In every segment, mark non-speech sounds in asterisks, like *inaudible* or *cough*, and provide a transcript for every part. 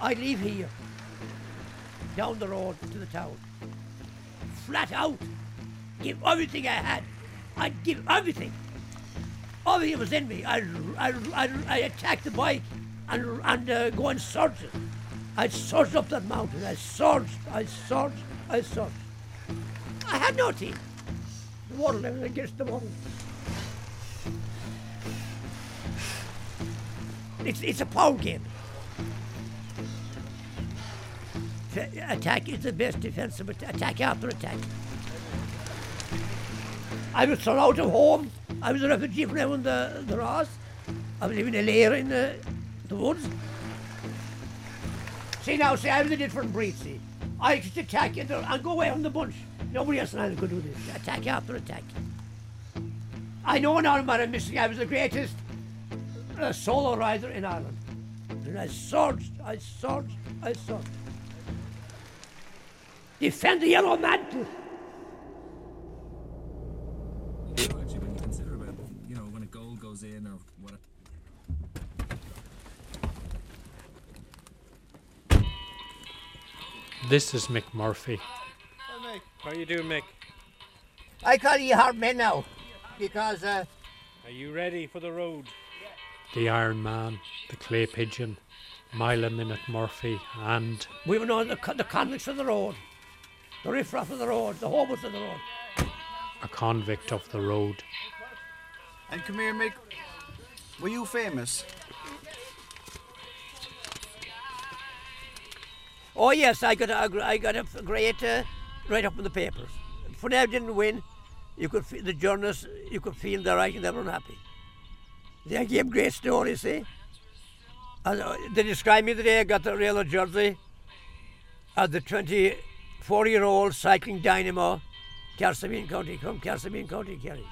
I'd leave here, down the road to the town, flat out, give everything I had. I'd give everything. Everything was in me. I'd, I'd, I'd, I'd attack the bike and, and uh, go and search it. I'd search up that mountain. I searched, I searched, I searched. I had no team. The water level against the mountain. It's, it's a power game. Attack is the best defensive at- attack after attack. I was thrown out of home. I was a refugee from around the, the Rás. I was living in a lair in the, the woods. See now, see, I was a different breed, see. I just attack it and go away from the bunch. Nobody else in Ireland could do this. Attack after attack. I know now what I'm missing. I was the greatest uh, solo rider in Ireland. And I searched, I searched, I searched. Defend the yellow mantle. Actually, when you consider about, you know, when a goal goes in or what. This is Mick Murphy. mick How you doing, Mick? I call you hard men now because uh, Are you ready for the road? The Iron Man, the Clay Pigeon, Mile a Minute Murphy, and we were known the, the convicts of the road, the riffraff of the road, the hobos of the road. a convict of the road. And come here, Mick. Were you famous? Oh yes, I got a, I got a great uh, right up in the papers. For now, didn't win. You could feel the journalists. You could feel the writing. They were unhappy. They gave great stories. See, and, uh, they described me the day I got the railway jersey as the 24-year-old cycling dynamo, Castlemaine County, from Castlemaine County, Kerry.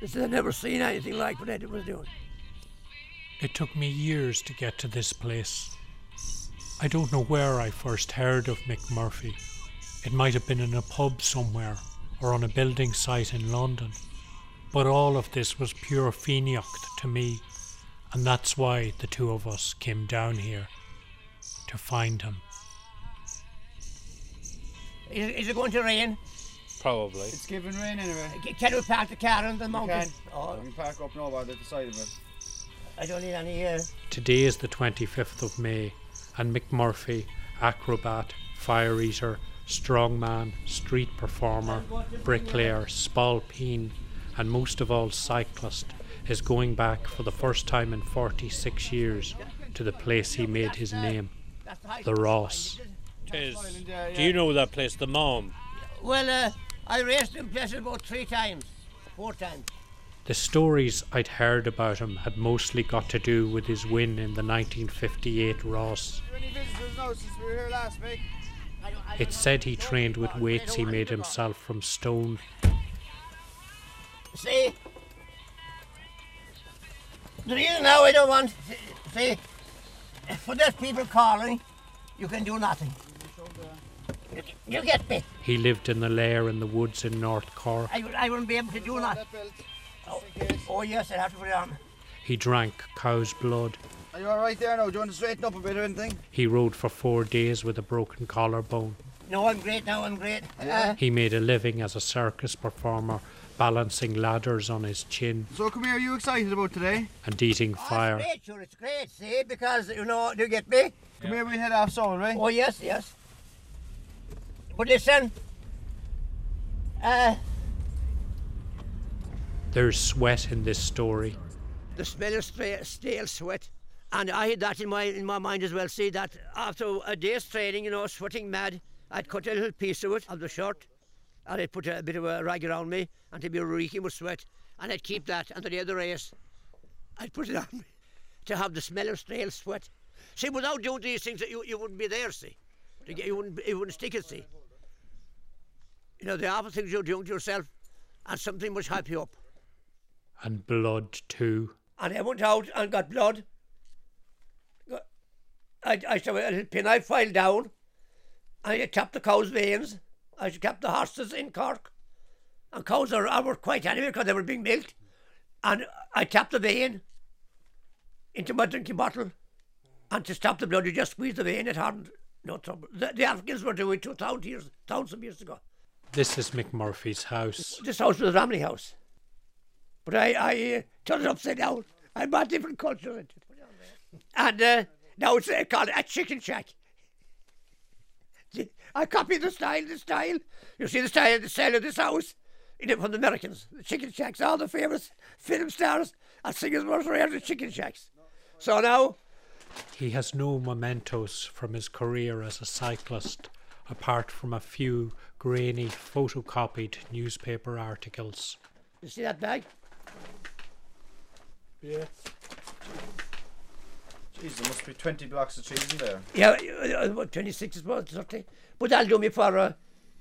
They said I'd never seen anything like what Eddie was doing. It took me years to get to this place. I don't know where I first heard of Mick Murphy. It might have been in a pub somewhere or on a building site in London. But all of this was pure Feniacht to me, and that's why the two of us came down here to find him. Is, is it going to rain? Probably. It's giving rain anyway. Can we park the car on the mountain? can. Oh, We can park up now by the side of it. I don't need any. Uh, Today is the 25th of May, and Mick Murphy, acrobat, fire eater, strongman, street performer, bricklayer, spalpeen, and most of all cyclist, is going back for the first time in 46 years to the place he made his name, the, Rás. Tis. Do you know that place, the Mom? Well, uh, I raced in places about three times, four times. The stories I'd heard about him had mostly got to do with his win in the 1958 Rás. Any visitors now since we were here last week? I don't- I It said he trained with weights he made himself from stone. See? The reason now I don't want, see, for those people calling, you can do nothing. You get me? He lived in the lair in the woods in North Cork. I, I wouldn't be able to do nothing. That. Oh, Just in case. oh yes, I'd have to put it on. He drank cow's blood. Are you alright there now? Do you want to straighten up a bit or anything? He rode for four days with a broken collarbone. No, I'm great now, I'm great. Uh, He made a living as a circus performer, balancing ladders on his chin So come here, are you excited about today? and eating oh, fire. It's great, sure, it's great, see, because, you know, do you get me? Come here, we'll head off soon, right? Oh, yes, yes. But listen, uh, There's sweat in this story. the smell of stale sweat. And I had that in my in my mind as well. See that after a day's training, you know, sweating mad, I'd cut a little piece of it of the shirt, and I'd put a bit of a rag around me, and to be reeking with sweat, and I'd keep that. And the day of the race, I'd put it on me to have the smell of stale sweat. See, without doing these things, you, you wouldn't be there. See, you wouldn't you wouldn't stick it. See, you know the other things you're doing to yourself, and something must help you up. And blood too. And I went out and got blood. I, I saw a little pin I filed down. And I tapped the cow's veins. I kept the horses in Cork. And cows are, are were quite anyway because they were being milked. And I tapped the vein into my drinking bottle. And to stop the blood, you just squeeze the vein. It hadn't no trouble. The, the Africans were doing it two thousand years, thousands of years ago. This is Mick Murphy's house. This house was a Ramley house. But I, I uh, turned it upside down. I brought different culture into it. And uh, now it's uh, called a chicken shack. I copied the style, the style. You see the style, the style of this house you know, from the Americans. The chicken shacks, all the famous film stars and singers were around the chicken shacks. So now, He has no mementos from his career as a cyclist, apart from a few grainy photocopied newspaper articles. you see that bag? Yeah. Jeez, there must be 20 blocks of cheese in there. Yeah, uh, about 26 is about 30. But that'll do me for, uh,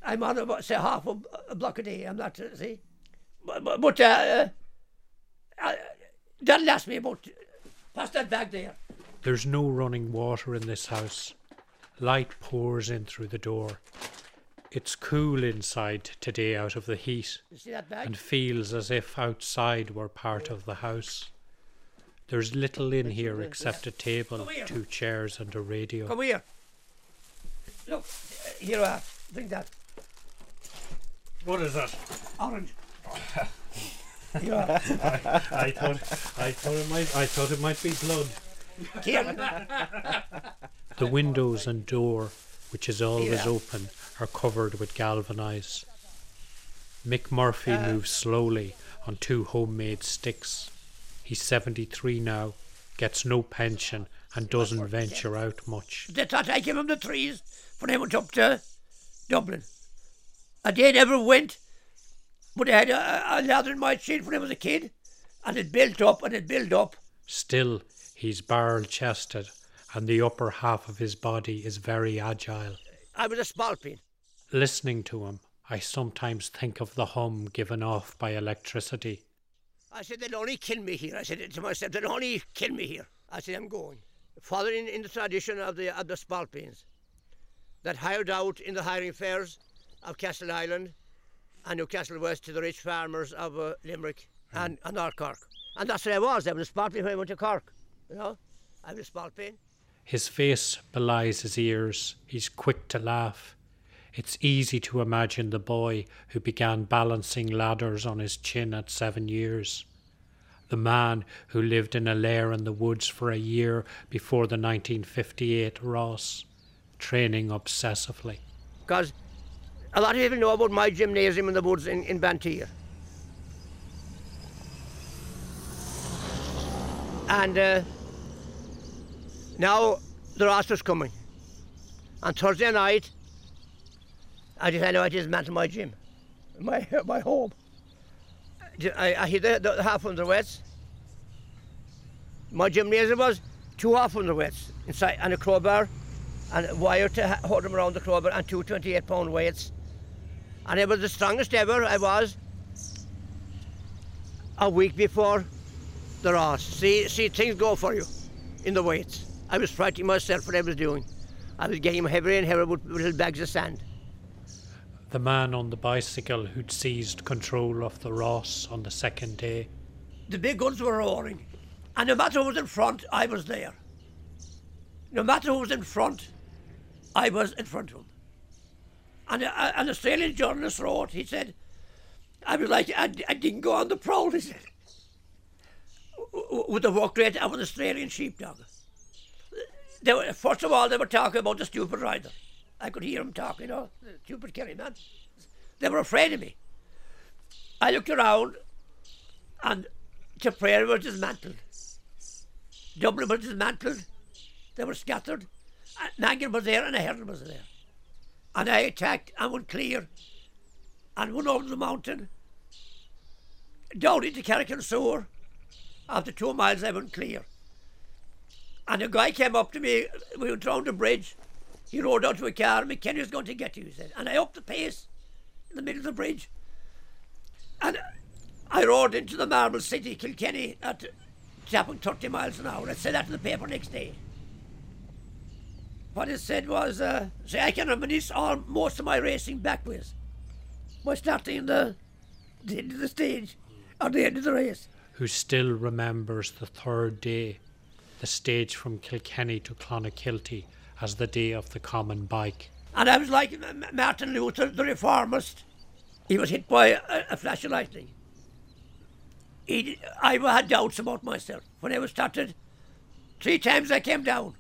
I'm on about, say, half a, a block a day. I'm not, uh, see? But, but, but uh, uh, that'll last me about, pass that bag there. There's no running water in this house. Light pours in through the door. It's cool inside today out of the heat You see that bag? and feels as if outside were part of the house. There's little in here except a table, two chairs, and a radio. Come here. Look, uh, here you are. Drink that. What is that? Orange. *laughs* here you are. I thought I thought it might I thought it might be blood. Here. *laughs* The windows and door, which is always Yeah. open, are covered with galvanise. Mick Murphy Uh. moves slowly on two homemade sticks. He's 73 now, gets no pension, and doesn't venture out much. They thought I gave him the trees when they went up to Dublin. And they never went, but they had a, a ladder in my chin when I was a kid, and it built up and it built up. Still, he's barrel chested, and the upper half of his body is very agile. I was a spalpeen. Listening to him, I sometimes think of the hum given off by electricity. I said, they'll only kill me here. I said to myself, they'll only kill me here. I said, I'm going. Following in the tradition of the, of the spalpeens that hired out in the hiring fairs of Castle Island and Newcastle West to the rich farmers of uh, Limerick and, and North Cork. And that's what I was. I was a spalpeen when I went to Cork. You know, I was a spalpeen. His face belies his ears. He's quick to laugh. It's easy to imagine the boy who began balancing ladders on his chin at seven years. The man who lived in a lair in the woods for a year before the 1958 Rás, training obsessively. Because a lot of people know about my gymnasium in the woods in, in Banteer. And uh, now the Rás was coming. On Thursday night, I decided I dismantled my gym, my, my home. I, I hit the, the half under weights. My gymnasium was two half under weights inside and a crowbar and wire to hold them around the crowbar and two 28 pound weights. And it was the strongest ever I was a week before the Rás. See, see, things go for you in the weights. I was frightening myself what I was doing. I was getting heavier and heavier with little bags of sand. The man on the bicycle who'd seized control of the Rás on the second day. The big guns were roaring. And no matter who was in front, I was there. No matter who was in front, I was in front of him. And a, an Australian journalist wrote, he said, I was like, I, I didn't go on the prowl, he said. With the work rate of an Australian sheepdog. They were, first of all, they were talking about the stupid rider. I could hear them talking, you know, stupid Kerry man. They were afraid of me. I looked around and Tipperary was dismantled. Dublin was dismantled. They were scattered. Uh, Nagan was there and Ahern was there. And I attacked and went clear and went over the mountain down into Carrick-on-Suir. After two miles, I went clear. And a guy came up to me. We went round the bridge. He rode out to a car. and McKenna's going to get you, he said. And I upped the pace in the middle of the bridge. And I rode into the Marble City, Kilkenny, at tapping 30 miles an hour. I said that in the paper next day. What it said was, uh, say, I can reminisce all most of my racing backwards. By starting in the, the end of the stage, or the end of the race. who still remembers the third day, the stage from Kilkenny to Clonakilty, as the day of the common bike. And I was like Martin Luther, the reformist. He was hit by a, a flash of lightning. He, I had doubts about myself when I was started. Three times I came down.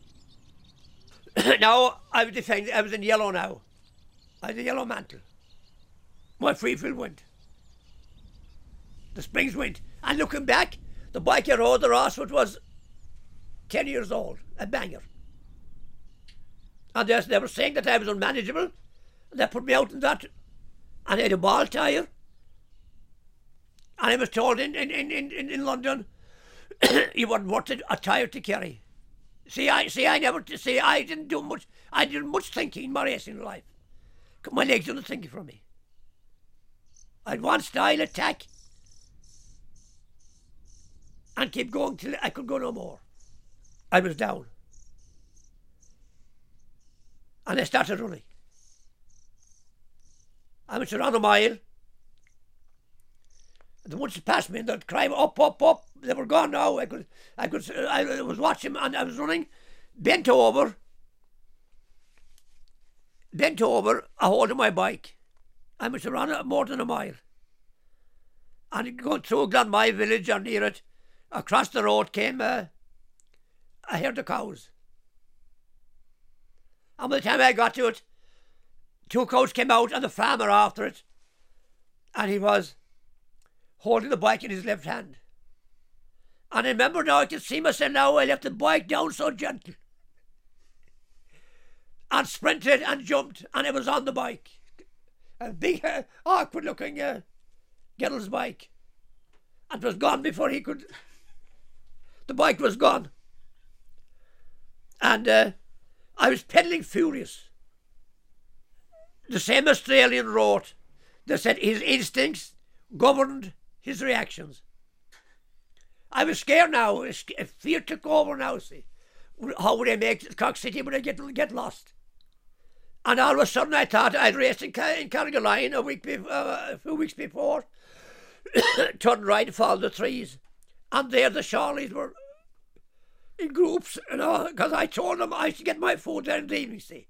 *coughs* now I was defending, I was in yellow now. I had a yellow mantle. My free field went. The springs went. And looking back, the bike I rode the Rosswood was 10 years old, a banger. And they, they were saying that I was unmanageable. They put me out in that. And I had a ball tyre. And I was told in, in, in, in, in London, *coughs* you weren't worth a tyre to carry. See, I see. I never see. I didn't do much. I did much thinking in my racing life. My legs didn't thinking for me. I'd one style attack and keep going till I could go no more. I was down. And I started running. I went around a mile. The once it passed me, and they'd cry up, up, up. They were gone now. I could, I could, I was watching, and I was running, bent over, bent over, a hold my bike. I must have run more than a mile. And going through Glanmire village or near it, across the road came uh, a herd of cows. And by the time I got to it, two cows came out and the farmer after it. And he was holding the bike in his left hand. And I remember now, I can see myself now, I left the bike down so gentle. And sprinted and jumped, and I was on the bike. A big, uh, awkward looking uh, Gettle's bike. And it was gone before he could. The bike was gone. And uh, I was pedaling furious. The same Australian wrote that said his instincts governed his reactions. I was scared now. Fear took over now. See, how would I make? Cork City? Would I get get lost? And all of a sudden, I thought I'd raced in, in Carrigaline a week, be- uh, a few weeks before. *coughs* Turned right, followed the trees, and there the Shawlies were in groups, you know, because I told them I should get my food there in. See,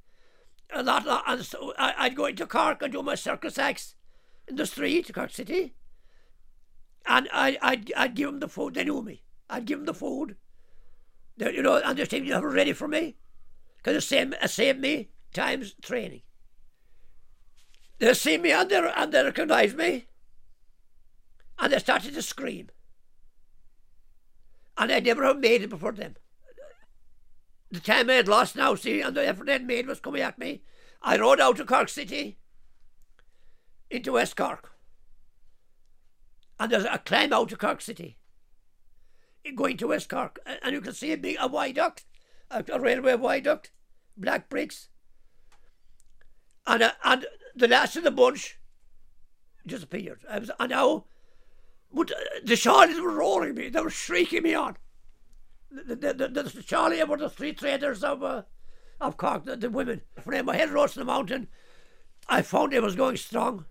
and that, uh, and so I, I'd go into Cork and do my circus acts in the street, Cork City. And I, I'd, I'd give them the food. They knew me. I'd give them the food. They, you know, and they said, you were ready for me. Because it saved, it uh, saved me times training. They see me and they, and they recognise me. And they started to scream. And I never have made it before them. The time I had lost now, see, and the effort I'd made was coming at me. I rode out to Cork City into West Cork and there's a climb out to Cork City, going to West Cork, and you can see a big a viaduct, a, a railway viaduct, black bricks, and uh, and the last of the bunch disappeared. I was and now, but uh, the Shawlies were roaring me, they were shrieking me on. The the the, the, Shawlie were the three traders of uh, of Cork, the, the women. When my head rose to the mountain, I found it was going strong.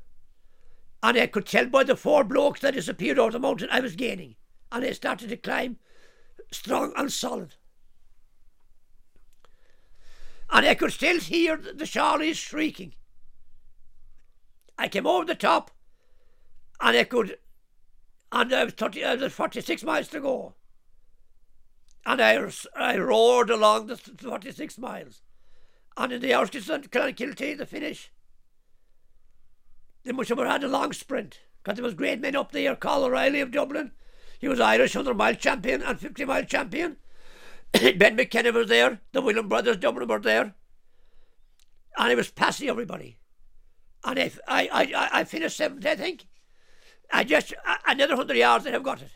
And I could tell by the four blokes that disappeared over the mountain I was gaining. And I started to climb strong and solid. And I could still hear the Shawlies shrieking. I came over the top and I could, and I was, 30, I was 46 miles to go. And I, I roared along the 46 miles. And in the outskirts of Clonakilty, the finish, they must have had a long sprint because there was great men up there. Colin O'Reilly of Dublin, he was Irish 100 mile champion and 50 mile champion. *coughs* ben McKenna was there. The William brothers Dublin were there, and he was passing everybody. And if I I I finished seventh, I think. I just another hundred yards, and I've got it.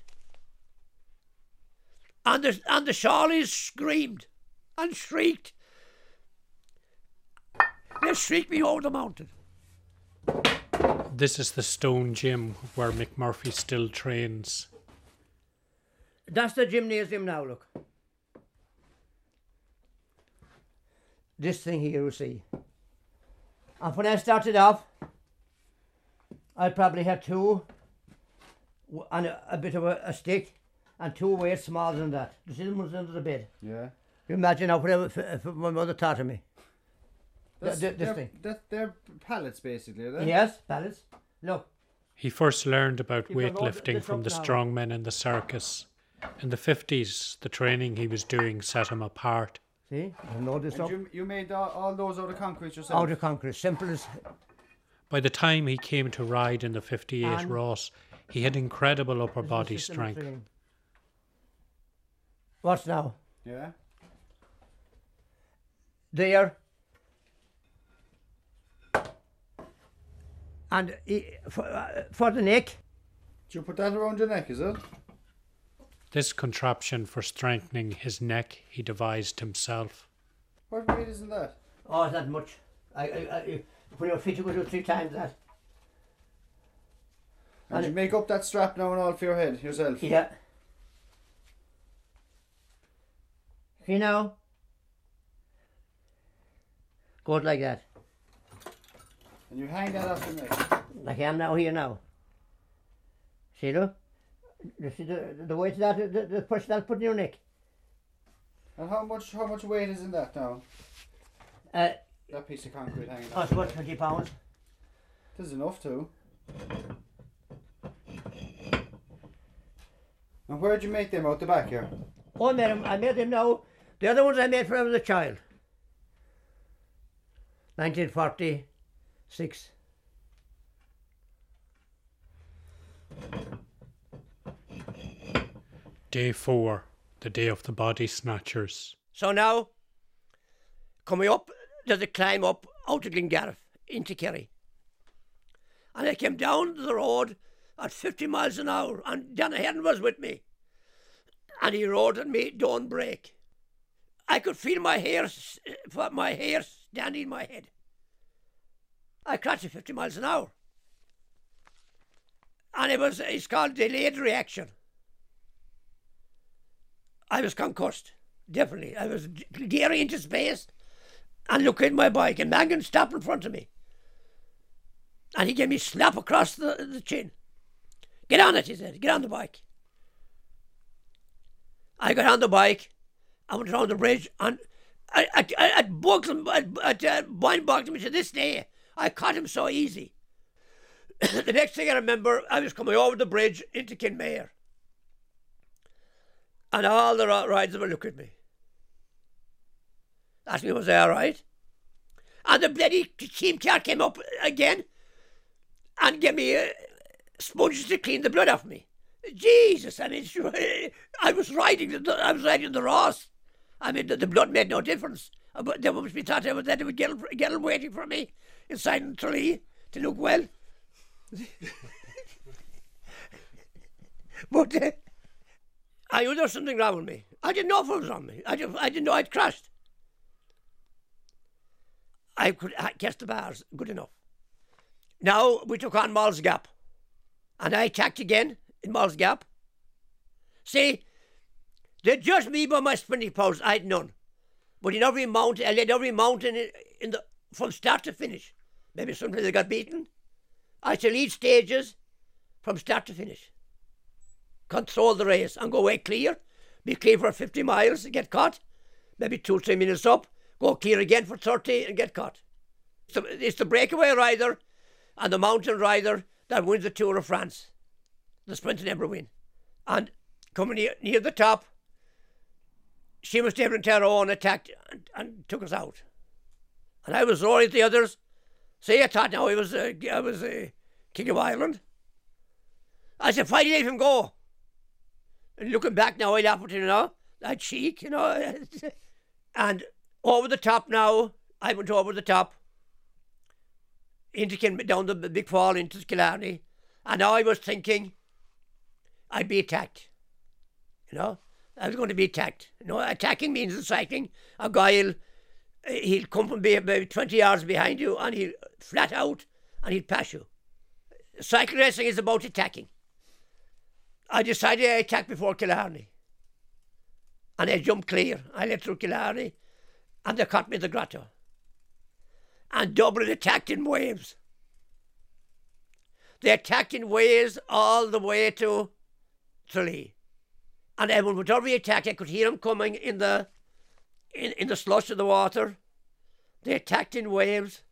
And the and the Shawlies screamed and shrieked. They shrieked me over the mountain. This is the Stone Gym where Mick Murphy still trains. That's the gymnasium now, look. This thing here, you see. And when I started off, I probably had two, and a, a bit of a, a stick and two weights smaller than that. The same ones under the bed. Yeah. You imagine how whatever if, if my mother taught me. That's, th- this they're, thing. That, they're pallets basically, are they? Yes, pallets. Look, He first learned about You can weightlifting this from the now. strong men in the circus. In the 50s, the training he was doing set him apart. see, I know this up. you, you made all, all those out of concrete yourself? Out of concrete, simple as. By the time he came to ride in the 58 And- Rás, he had incredible upper this body the system of strength. training. What's now? Yeah. There. And he, for, uh, for the neck, Do you put that around your neck, is it? This contraption for strengthening his neck he devised himself. What weight isn't that? oh, it's not much. I, I, I, when you're fit, you go do three times that. And And you make up that strap now and all for your head yourself? Yeah. You know? Go it like that. And you hang that off your neck. Like I am now here now. See, look? You see the, the weight of that, the, the push that put in your neck. And how much how much weight is in that now? Uh, That piece of concrete hanging cost off. about 20 pounds. This is enough too. And where'd you make them out the back here? Oh, I made them, I made them now. The other ones I made when I was a child. 1946. Day 4, the day of the body snatchers. So now, coming up, there's a climb up out of Glengarriff into Kerry. And I came down the road at 50 miles an hour, and Danny Heron was with me. And he rode at me, don't brake. I could feel my hair, my hair standing in my head. I crashed at 50 miles an hour. And it was, it's called delayed reaction. I was concussed, definitely. I was daring into space and looking at my bike, and Mangan stopped in front of me. And he gave me a slap across the, the chin. Get on it, he said. Get on the bike. I got on the bike. I went around the bridge, and I, I, I, I bugged him, I, I, I mind bugged him to this day. I caught him so easy. *coughs* the next thing I remember, I was coming over the bridge into Kenmare. And all the ri- riders were looking at me. Asked me, was I all right? And the bloody team car came up again and gave me uh, sponges to clean the blood off me. Jesus, I mean, *laughs* I was riding the, I was riding the Rás. I mean, the, the blood made no difference. Uh, But they must be thought I was there with Gil, Gil waiting for me inside the tree to look well. *laughs* but uh, I knew there was something wrong with me. I didn't know if it was with me. I, just, I didn't know I'd crashed. I could I catch the bars good enough. Now we took on Moll's Gap. And I attacked again in Moll's Gap. See, they judged me by my sprinting powers. I had none. But in every mountain, I led every mountain in, the from start to finish. Maybe sometimes I got beaten. I shall lead stages from start to finish. Control the race and go away clear. Be clear for 50 miles and get caught. Maybe two, three minutes up. Go clear again for 30 and get caught. The, it's the breakaway rider and the mountain rider that wins the Tour of France. The sprint never win. And coming near, near the top, able to tell her own attacked and, and took us out. And I was roaring at the others. See, I thought now I was, uh, I was uh, King of Ireland. I said, why did you let him go? And looking back now, I laugh at him now. That cheek, you know. *laughs* and over the top now, I went over the top into down the big fall into Killarney, and I was thinking I'd be attacked. You know, I was going to be attacked. You know, attacking means in cycling, a guy'll he'll come from be- about twenty yards behind you, and he'll flat out, and he'll pass you. Cycle racing is about attacking. I decided I attack before Killarney. And I jumped clear. I left through Killarney and they caught me the grotto. And Dublin attacked in waves. They attacked in waves all the way to Tralee. And then with every attack, I could hear them coming in the in, in the slush of the water. They attacked in waves.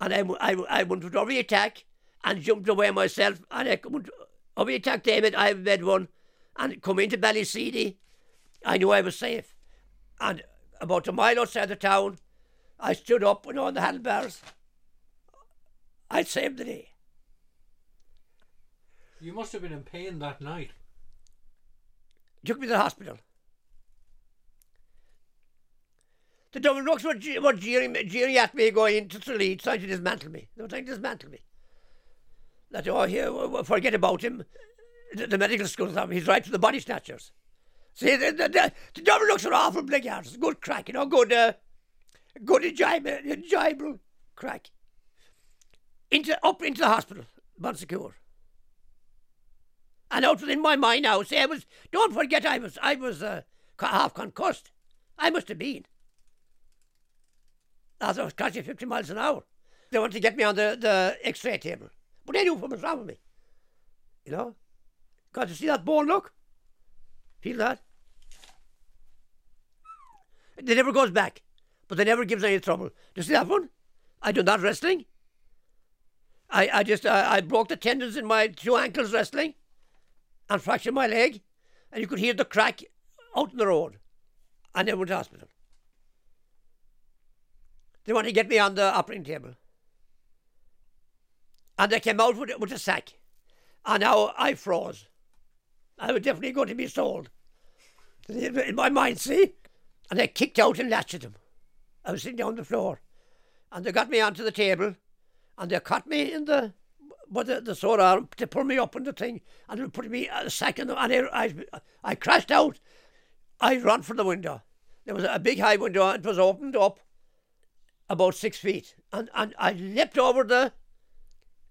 And I, I, I went with every attack and jumped away myself. And I went, every attack David, I made one. And come into Ballyseedy, I knew I was safe. And about a mile outside the town, I stood up, you know, on the handlebars. I saved the day. You must have been in pain that night. took me to the hospital. The double knocks were, je- were jeering, jeering at me going into the lead, trying to dismantle me. They were trying to dismantle me. That, oh, here, forget about him. The, the medical school, he's right for the body snatchers. See, the, the, the, the double knocks are awful big yards. Good crack, you know, good, uh, good enjoyable, enjoyable crack. Into, up into the hospital, Bon Secours. And out within my mind now, say I was. Don't forget, I was. I was uh, half concussed. I must have been. As I was catching fifty miles an hour. They wanted to get me on the, the X-ray table, but they knew what was wrong with me. You know, got to see that bone look. Feel that? They never goes back, but they never gives any trouble. Do you see that one? I done that wrestling. I, I just uh, I broke the tendons in my two ankles wrestling and fractured my leg, and you could hear the crack out in the road. And they went to hospital. They wanted to get me on the operating table. And they came out with, with a sack. And now I froze. I was definitely going to be sold. *laughs* In my mind, see? And they kicked out and latched him. I was sitting on the floor. And they got me onto the table. And they caught me in the but the, the sore arm to pull me up on the thing and they put me a second and I, I, I crashed out. I ran for the window. There was a big high window and it was opened up about six feet. And, and I leapt over the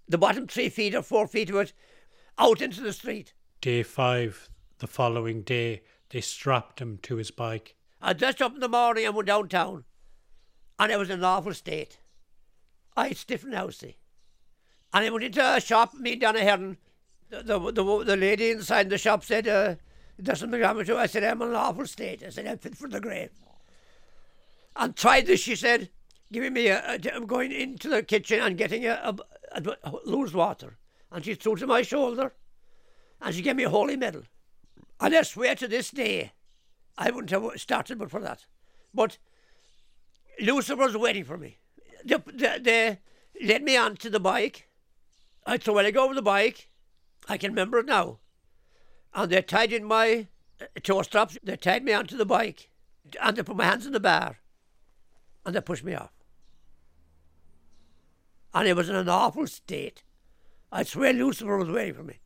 the bottom three feet or four feet of it out into the street. Day five, the following day, they strapped him to his bike. I dressed up in the morning and went downtown. And I was in an awful state. I stiffened out, see. And I went into a shop, me down a Heron. The, the, the, the lady inside the shop said, uh, There's something with you. I said, I'm in an awful state. I said, I'm fit for the grave. And tried this, she said, giving me a, a I'm going into the kitchen and getting a, a, a loose water. And she threw to my shoulder and she gave me a holy medal. And I swear to this day, I wouldn't have started but for that. But Lucifer was waiting for me. They, they, they led me onto the bike. I when I leg over the bike. I can remember it now. And they tied in my uh, toe straps. They tied me onto the bike. And they put my hands in the bar. And they pushed me off. And it was in an awful state. I swear Lucifer was waiting for me.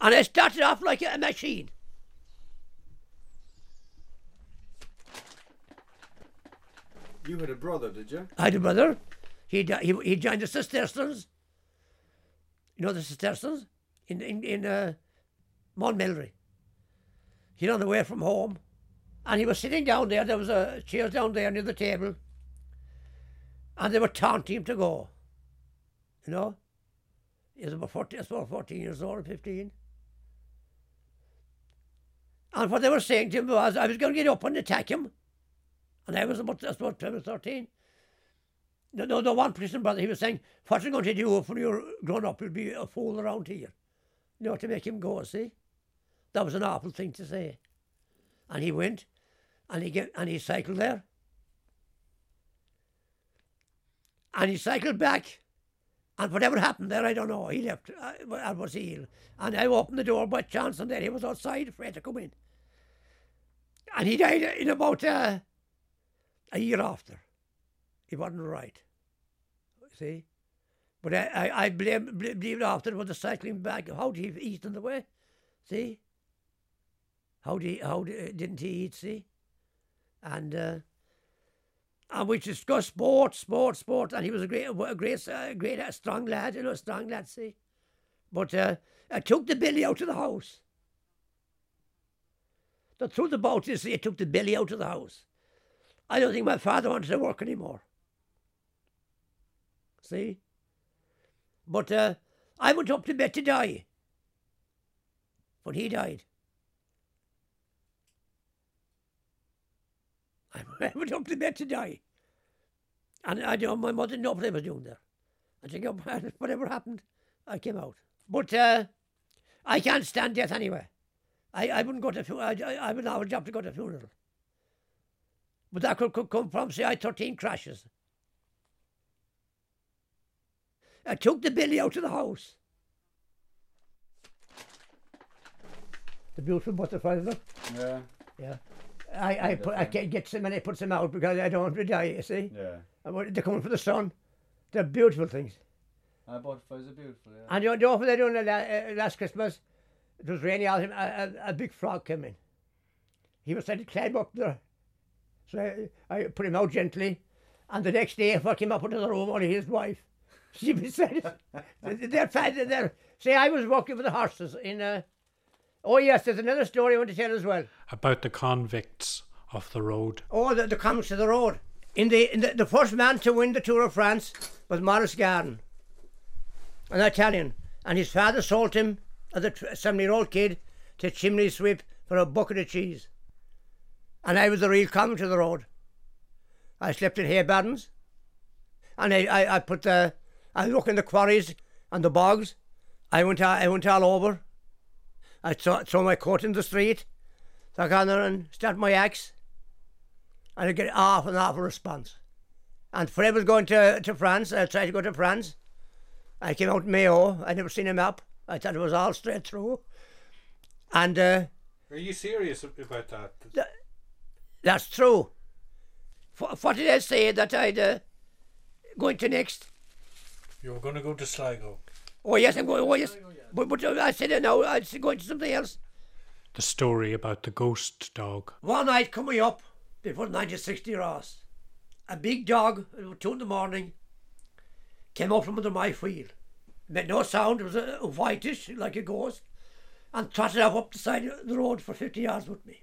And I started off like a machine. You had a brother, did you? I had a brother. He he he joined the Cistercians. You know the Cistercians in in in uh, Mount Melleray. He ran away from home, and he was sitting down there. There was a chair down there near the table, and they were taunting him to go. You know, he was about fourteen, about fourteen years old, fifteen. And what they were saying to him was, I was going to get up and attack him. And I was about, that's about 12 or 13. No, no, the one prison brother, he was saying, what are you going to do when you're grown up? You'll be a fool around here. You know, to make him go, see? That was an awful thing to say. And he went, and he get, and he cycled there. And he cycled back, and whatever happened there, I don't know. He left, I, I was ill. And I opened the door by chance, and there he was outside, afraid to come in. And he died in about uh, a year after. He wasn't right. See? But I, I, I blame, blame, after was the cycling back. How did he eat on the way? See? How did he, how did, didn't he eat? See? And uh, and we discussed sport, sport, sport. And he was a great, a great, a great, uh, strong lad. You know, strong lad. See? But uh, I took the billy out of the house. The boat. You see, I took the billy out of the house. I don't think my father wanted to work anymore. See? But uh, I went up to bed to die. But he died. *laughs* I went up to bed to die. And I know my mother didn't know what I was doing there. I think *laughs* whatever happened, I came out. But uh, I can't stand death anyway. I, I wouldn't go to I, I, I would not have a job to go to funeral. But that could, could come from, say, I 13 crashes. I took the billy out of the house. The beautiful butterflies, look. Yeah. Yeah. I, I, put, I get some and I put some out because I don't want to die, you see. Yeah. And They're coming for the sun. They're beautiful things. Uh, butterflies are beautiful, yeah. And you know what they doing uh, last Christmas? It was raining out, and a, a, a big frog came in. He was trying to climb up there. So I, I put him out gently. And the next day, I came up into the room, only his wife. *laughs* She said, They're. They're, see, I was walking with the horses in. a. oh, yes, there's another story I want to tell as well. About the convicts of the road. Oh, the, the comments to the road. In the, in the the first man to win the Tour of France was Maurice Garin, an Italian, and his father sold him as a seven-year-old kid to chimney sweep for a bucket of cheese. And I was the real comment to the road. I slept in hay bardens, and I, I, I put the I look in the quarries and the bogs. I went I went all over. I throw, throw my coat in the street, so I got there and start my axe and I get half and half a response. And for I was going to, to France, I tried to go to France. I came out Mayo, I never seen a map. I thought it was all straight through. And uh, Are you serious about that? That's true. F- what did I say that I'd uh, going to next? You were going to go to Sligo. Oh yes, I'm going. Oh yes, but, but uh, I said uh, no. I'm going to something else. The story about the ghost dog. One night coming up before 1960 Rás, a big dog, it was two in the morning, came up from under my wheel. Made no sound, it was a, a whitish, like a ghost, and trotted up up the side of the road for 50 yards with me.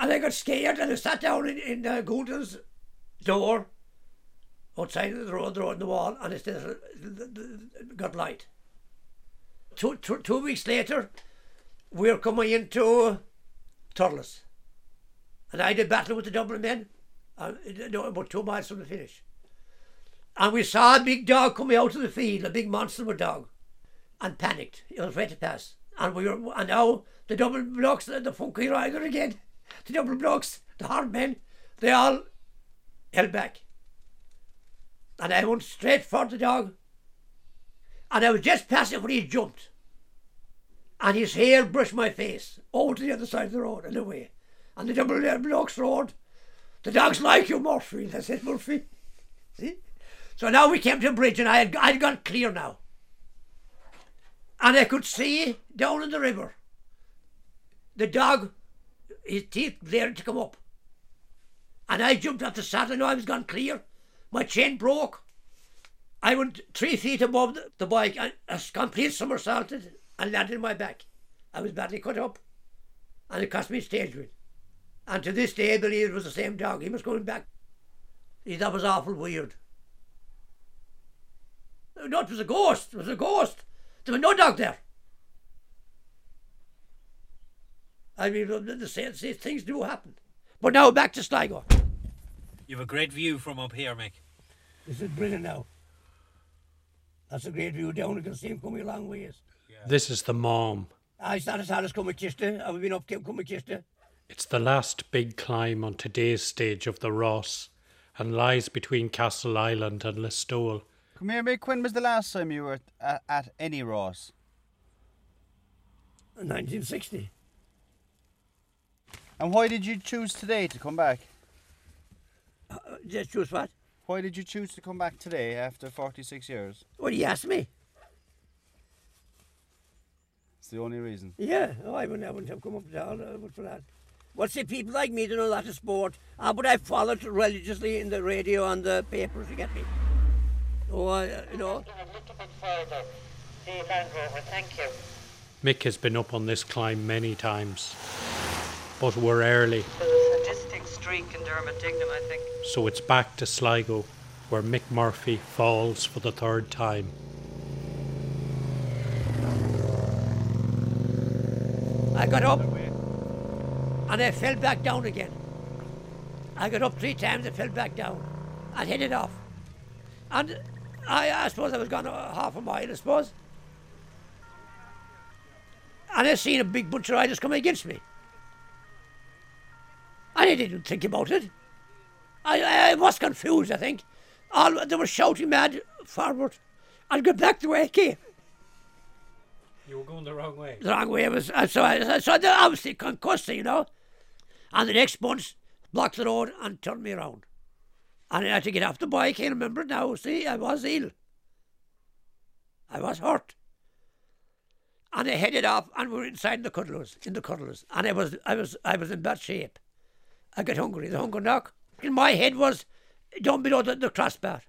And I got scared and I sat down in, in uh, door outside of the road, the road in the wall, and it got light. Two, two, two weeks later, we were coming into Thurles. And I did battle with the Dublin men, uh, about two miles from the finish. And we saw a big dog coming out of the field, a big monster of a dog, and panicked. He was afraid to pass. And we were, and now the double blocks, the funky rider again, the double blocks, the hard men, they all held back. And I went straight for the dog. And I was just passing when he jumped. And his hair brushed my face over to the other side of the road and away and the double blocks road. The dog's like you, Murphy. I said, Murphy. *laughs* See? So now we came to a bridge and I had, I had got clear now. And I could see down in the river the dog, his teeth blaring to come up. And I jumped off the saddle. Know I was gone clear. My chain broke. I went three feet above the, the bike and a complete somersaulted and landed my back. I was badly cut up and it cost me a stage win. And to this day, I believe it was the same dog. He was coming back. That was awful weird. No, it was a ghost. It was a ghost. There was no dog there. I mean, the, the, same, same things do happen. But now back to Sligo. You've a great view from up here, Mick. This is brilliant now. That's a great view down. You can see him coming a long ways. This is the mom. I started as as coming Chester. I've been up coming Chester. It's the last big climb on today's stage of the Rás and lies between Castle Island and Listowel. Come here, Mick. When was the last time you were at, at any Rás? 1960. And why did you choose today to come back? Uh, just choose what? Why did you choose to come back today after 46 years? What do you ask me? It's the only reason. Yeah, oh, I wouldn't, I wouldn't have come up to all but for that. Well, see, people like me don't know that of sport, uh, but I followed religiously in the radio and the papers, you get me? Oh, I, uh, you know. A little bit further. Dave Androver, thank you. Mick has been up on this climb many times, but we're early. So it's back to Sligo, where Mick Murphy falls for the third time. I got up and I fell back down again. I got up three times and fell back down and hit it off. And I, I suppose I was gone half a mile, I suppose. And I seen a big butcher eye coming against me. And I didn't think about it. I, I was confused, I think. All they were shouting mad forward and got back the way I came. You were going the wrong way. The wrong way was uh, so I so they obviously concussed, you know. And the next bunch blocked the road and turned me around. And I had to get off the bike, I can't remember now, see, I was ill. I was hurt. And I headed off and we were inside the cuddlers, in the cuddlers. And I was I was I was in bad shape. I got hungry, the hunger knock. In my head was down below the, the crossbar.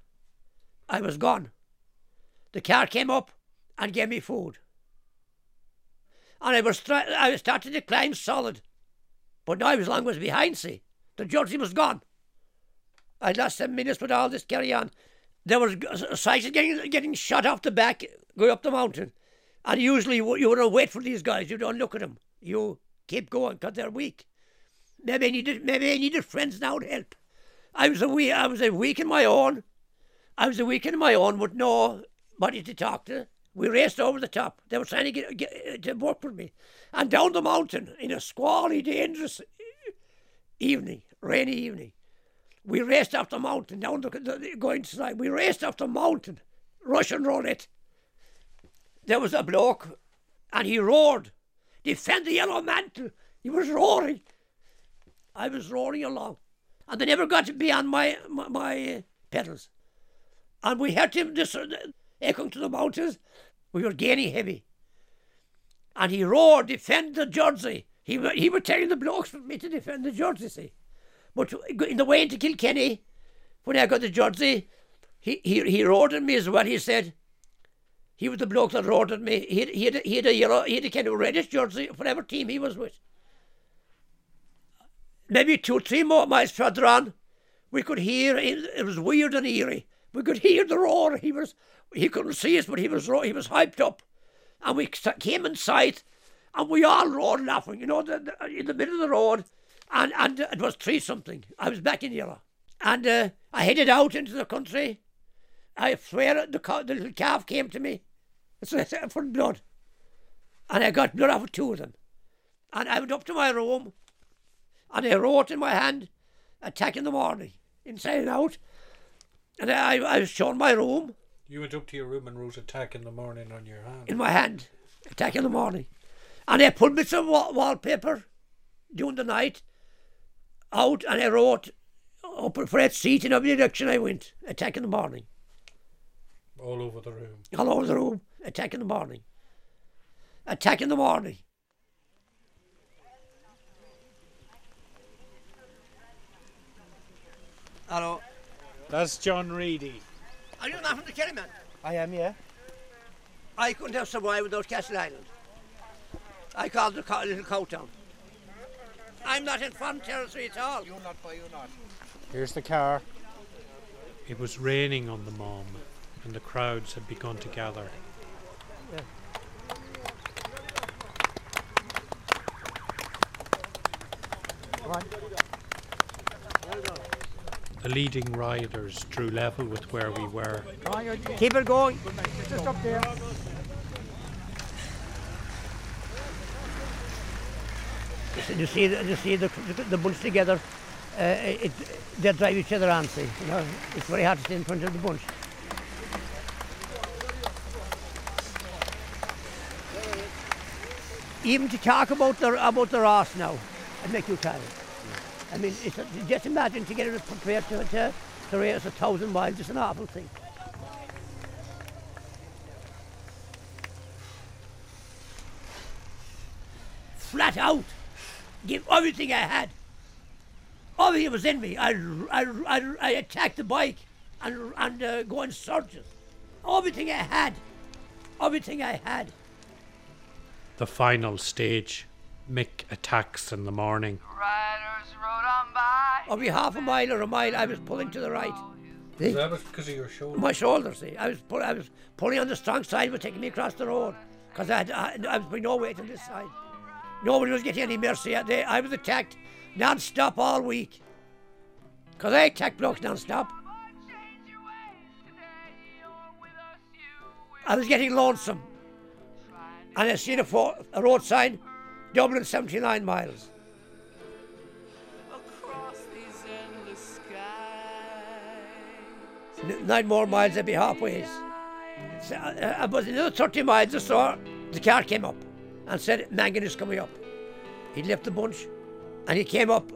I was gone. The car came up and gave me food. And I was I was starting to climb solid. But now I was long was behind, see. The jersey was gone. I'd lost seven minutes with all this carry on. There was sights getting, getting shot off the back, going up the mountain. And usually you you wouldn't wait for these guys. You don't look at them. You keep going because they're weak. Maybe I needed maybe I needed friends now to help. I was a weak I was a weak in my own. I was a weak in my own with nobody to talk to. We raced over the top. They were trying to get, get uh, to work with me, and down the mountain in a squally, dangerous uh, evening, rainy evening. We raced up the mountain down the, the going slide. We raced up the mountain, Russian roulette. There was a bloke, and he roared, "Defend the yellow mantle!" He was roaring. I was roaring along, and they never got beyond my my, my uh, pedals. And we heard him just uh, echoing to the mountains. We were gaining heavy, and he roared, "Defend the jersey!" He he was telling the blokes for me to defend the jersey. See, but in the way into Kilkenny, when I got the jersey, he he he roared at me as well. He said. He was the bloke that roared at me. He had, he had, he had a yellow, he had a kind of reddish jersey, whatever team he was with. Maybe two, three more miles further on, we could hear. It it was weird and eerie. We could hear the roar. He was, he couldn't see us, but he was, he was hyped up, and we came in sight, and we all roared laughing. You know, the, the, in the middle of the road, and and it was three something. I was back in yellow, and uh, I headed out into the country. I swear the, the little calf came to me. It's for blood. And I got blood off of two of them. And I went up to my room and I wrote in my hand, attack in the morning, inside and out. And I, I was shown my room You went up to your room and wrote attack in the morning on your hand. in my hand, attack in the morning. And I pulled bits of wa- wallpaper during the night out and I wrote up for that seat in every direction I went, attack in the morning. all over the room. all over the room. Attack in the morning. Attack in the morning. Hello. That's John Reedy. Are you not from the Kerryman? I am, yeah. I couldn't have survived without Castleisland. I called it a little cow town. I'm not in foreign territory at all. You're not by, you're not. Here's the car. It was raining on the mom, and the crowds had begun to gather. The leading riders drew level with where we were. Keep it going. Just up there. You see, you see the, the, the bunch together. Uh, it, they drive each other on. See, you know, it's very hard to stay in front of the bunch. Even to talk about the about the Rás now, it make you tired. I mean, it's just imagine to get it prepared to to, to race a thousand miles. It's an awful thing. Flat out, give everything I had. Everything was in me. I, I, I, I attacked the bike and, and uh, go on searches. Everything I had. Everything I had. The final stage. Mick attacks in the morning. Riders rode on by. Half a mile or a mile, I was pulling to the right. See? that because of your shoulder? My shoulder, see. I was, pull, I was pulling on the strong side, was taking me across the road. Because I, had, I, I was by no weight on this side. Nobody was getting any mercy. They, I was attacked non-stop all week. Because I attacked blokes non-stop. I was getting lonesome. And I seen a, fo- a road sign, Dublin 79 miles. Nine more miles, I'd be halfway. So, uh, about another 30 miles or so, the car came up and said, Mangan is coming up. He left the bunch and he came up.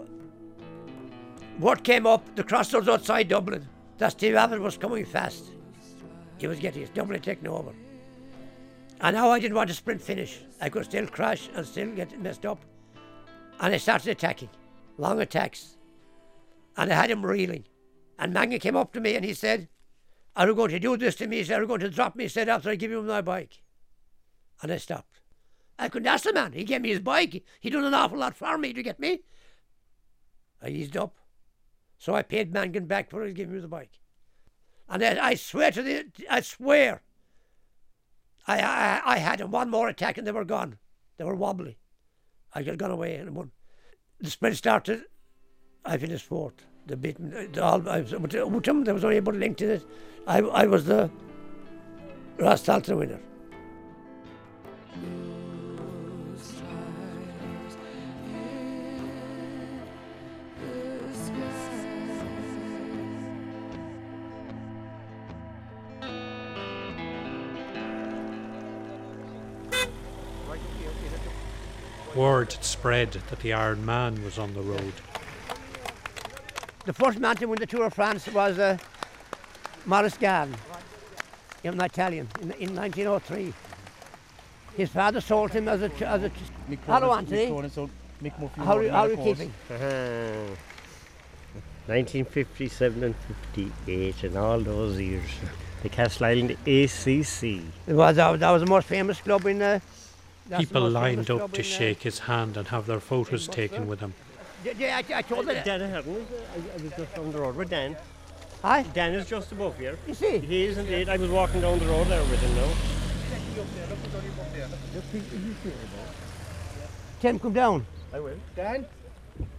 What came up, the crossroads outside Dublin, that Steve Abbott was coming fast. He was getting his Dublin taken over. And now I didn't want to sprint finish. I could still crash and still get messed up. And I started attacking, long attacks. And I had him reeling. And Mangan came up to me and he said, Are you going to do this to me? He said, Are you going to drop me? He said, After I give you my bike. And I stopped. I couldn't ask the man. He gave me his bike. He done an awful lot for me to get me. I eased up. So I paid Mangan back for giving me the bike. And I, I swear to the, I swear, I, I, I had one more attack and they were gone. They were wobbly. I got gone away one. The sprint started. I finished fourth. The beaten, the all, I was, uh, them, there was only about linked in it. I, I was the Rás Tailteann winner. Word had spread that the Iron Man was on the road. The first man to win the Tour of France was uh, Maurice Garin, an Italian, in, in 1903. His father sold him as a. ch- As a ch- Mick Hello, Anthony. Mick Mick how, are you- Morton how are you keeping? *laughs* Uh-huh. 1957 and 58 and all those years. *laughs* The Castleisland ACC. It was, that, was, that was the most famous club in. Uh, the People lined up to in, uh, shake his hand and have their photos taken with him. Yeah, yeah, I, I told you that. Dan Ahern uh, I, I was just on the road with Dan. Hi. Dan is just above here. you see. He is indeed. I was walking down the road there with him now. Tim, come down. I will. Dan?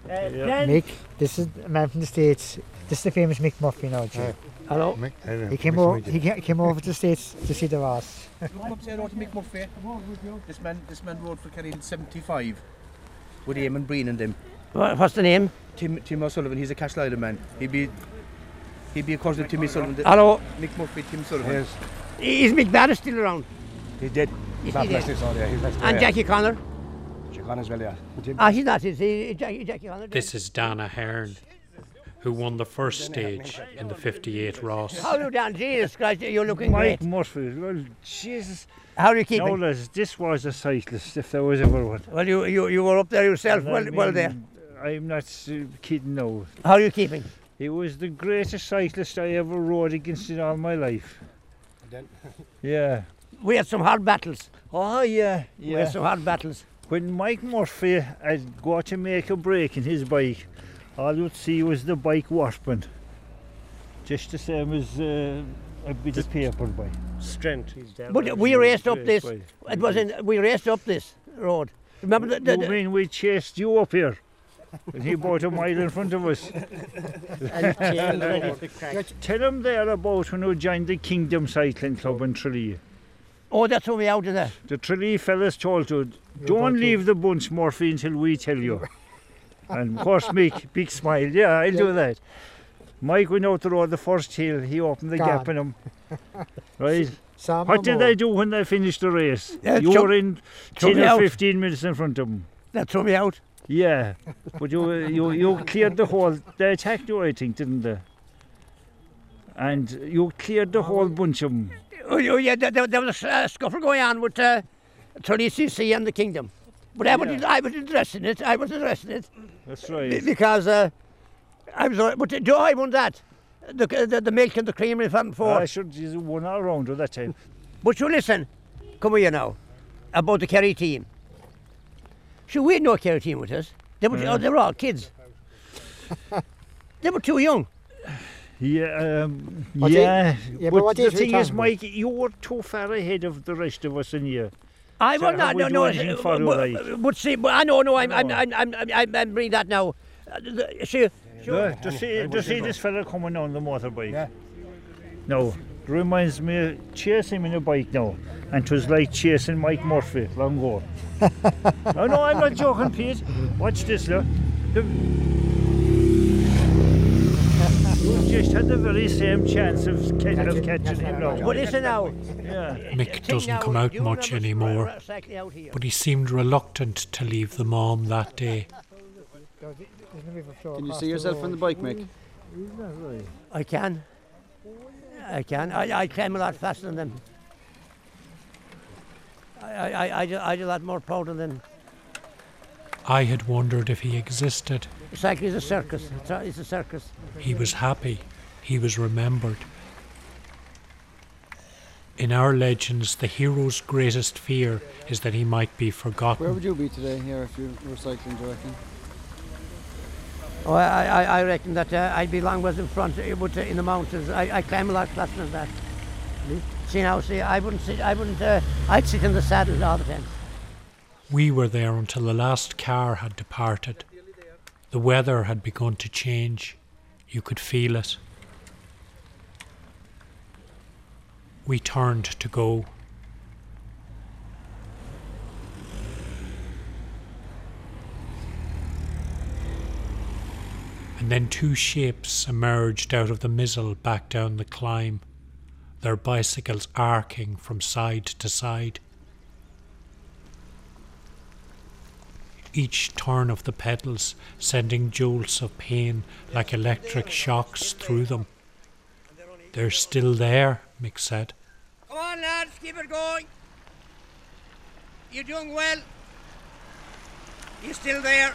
Uh, Dan, Mick, this is a man from the States. This is the famous Mick Murphy now, Jim. Hello. Mick, He came over. He came over to the States to see the Rás. You *laughs* come up say hello to Mick Murphy. This man, this man rode for Kerry in 75 with Eamon Breen and them. Wha- What's the name? Tim, Tim O'Sullivan, he's a Castleisland man. He'd be, he'd be a cousin of Timmy Sullivan. Hello. Mick Murphy, Tim Sullivan. Yes. Is Mick Barrett still around? He did. Is Not he there? Leslie saw there. He's next And Jackie Connor? Jackie as well, yeah. Ah, he's not. Is he? Jackie, Jackie Connor? This is Dana Ahern, who won the first stage in the 58 Rás. How are you down? Jesus Christ, you're looking Mike great. Murphy, well, Jesus. How are you keeping? No, lads, this was a cyclist if there was ever one. Well, you, you, you were up there yourself. And I Well, well there. Mean, I'm not uh, kidding now. How are you keeping? He was the greatest cyclist I ever rode against in all my life. Yeah. We had some hard battles. Oh, yeah, We had yeah. some hard battles. When Mike Murphy had got to make a break in his bike, all you'd see was the bike warping. Just the same as uh, a bit of paper bike. strength. He's down But we raced up this. bike. It was in. We raced up this road. Remember the, the, You the mean we chased you up here? And he bought a mile in front of us. And chain ready for crack. Tell him there about when we joined the Kingdom Cycling Club in Tralee. Oh, that threw me out of there. The Tralee fellas told you, don't leave the bunch, Murphy, until we tell you. and of course, Mick, big smile, yeah, I'll do that. Mike went out the road the first hill, he opened the gap in him. Right? Sam What did Moore. they do when they finished the race? Yeah, you chuck- were in 10 or 15 minutes in front of them. That threw me out. Yeah, but you you you cleared the whole. They attacked you, I think, didn't they? And you cleared the whole bunch of them. Oh, oh, yeah, there, there- was a uh, scuffle going on with uh, Tralee CC and the Kingdom. But I, was, I was interested in it. I was interested in it. That's right. because uh, I was. uh, But do I won that? The, the, the milk and the cream in front I should you won all round at that time. But you listen, come here now, about the Kerry team. Sure, we had no Kerry team with us. They were, Yeah. oh, they were all kids. they were too young. Yeah, um, What they- yeah. yeah, but but what the age are we thing is, talking about? Mike, you were too far ahead of the rest of us in here. I So will not. we No, no. anything for you, but, like? but see, but I know, no. I'm, I'm, No. I'm, I'm, I'm, I'm, I'm bringing that now. Uh, the- See, No, to see, to see this fella coming on the motorbike. Yeah. No, it reminds me of chasing him in a bike now. And it was like chasing Mike Murphy long ago. *laughs* oh no, I'm not joking, Pete. Watch this, look. The... you just had the very same chance of, ca- of catching him now. but listen now. Yeah. Mick doesn't come out much anymore, Squire cycling out here? but he seemed reluctant to leave the mom that day. Can you see yourself on the bike, Mick? I can. I can. I, I climb a lot faster than them. I, I, I, I, do, I do a lot more proud than them. I had wondered if he existed. It's like it's a circus. It's a, it's a circus. He was happy. He was remembered. In our legends, the hero's greatest fear is that he might be forgotten. Where would you be today here if you were cycling, do you reckon? Oh, I, I, I reckon that uh, I'd be long ways in front, uh, but uh, in the mountains. I, I climb a lot faster than that. See now, see, I wouldn't sit. I wouldn't. Uh, I'd sit in the saddle all the time. We were there until the last car had departed. The weather had begun to change. You could feel it. We turned to go. And then two shapes emerged out of the mizzle back down the climb, their bicycles arcing from side to side. each turn of the pedals sending jolts of pain like electric shocks through them. They're still there, Mick said. Come on, lads, keep it going. You're doing well. You're still there.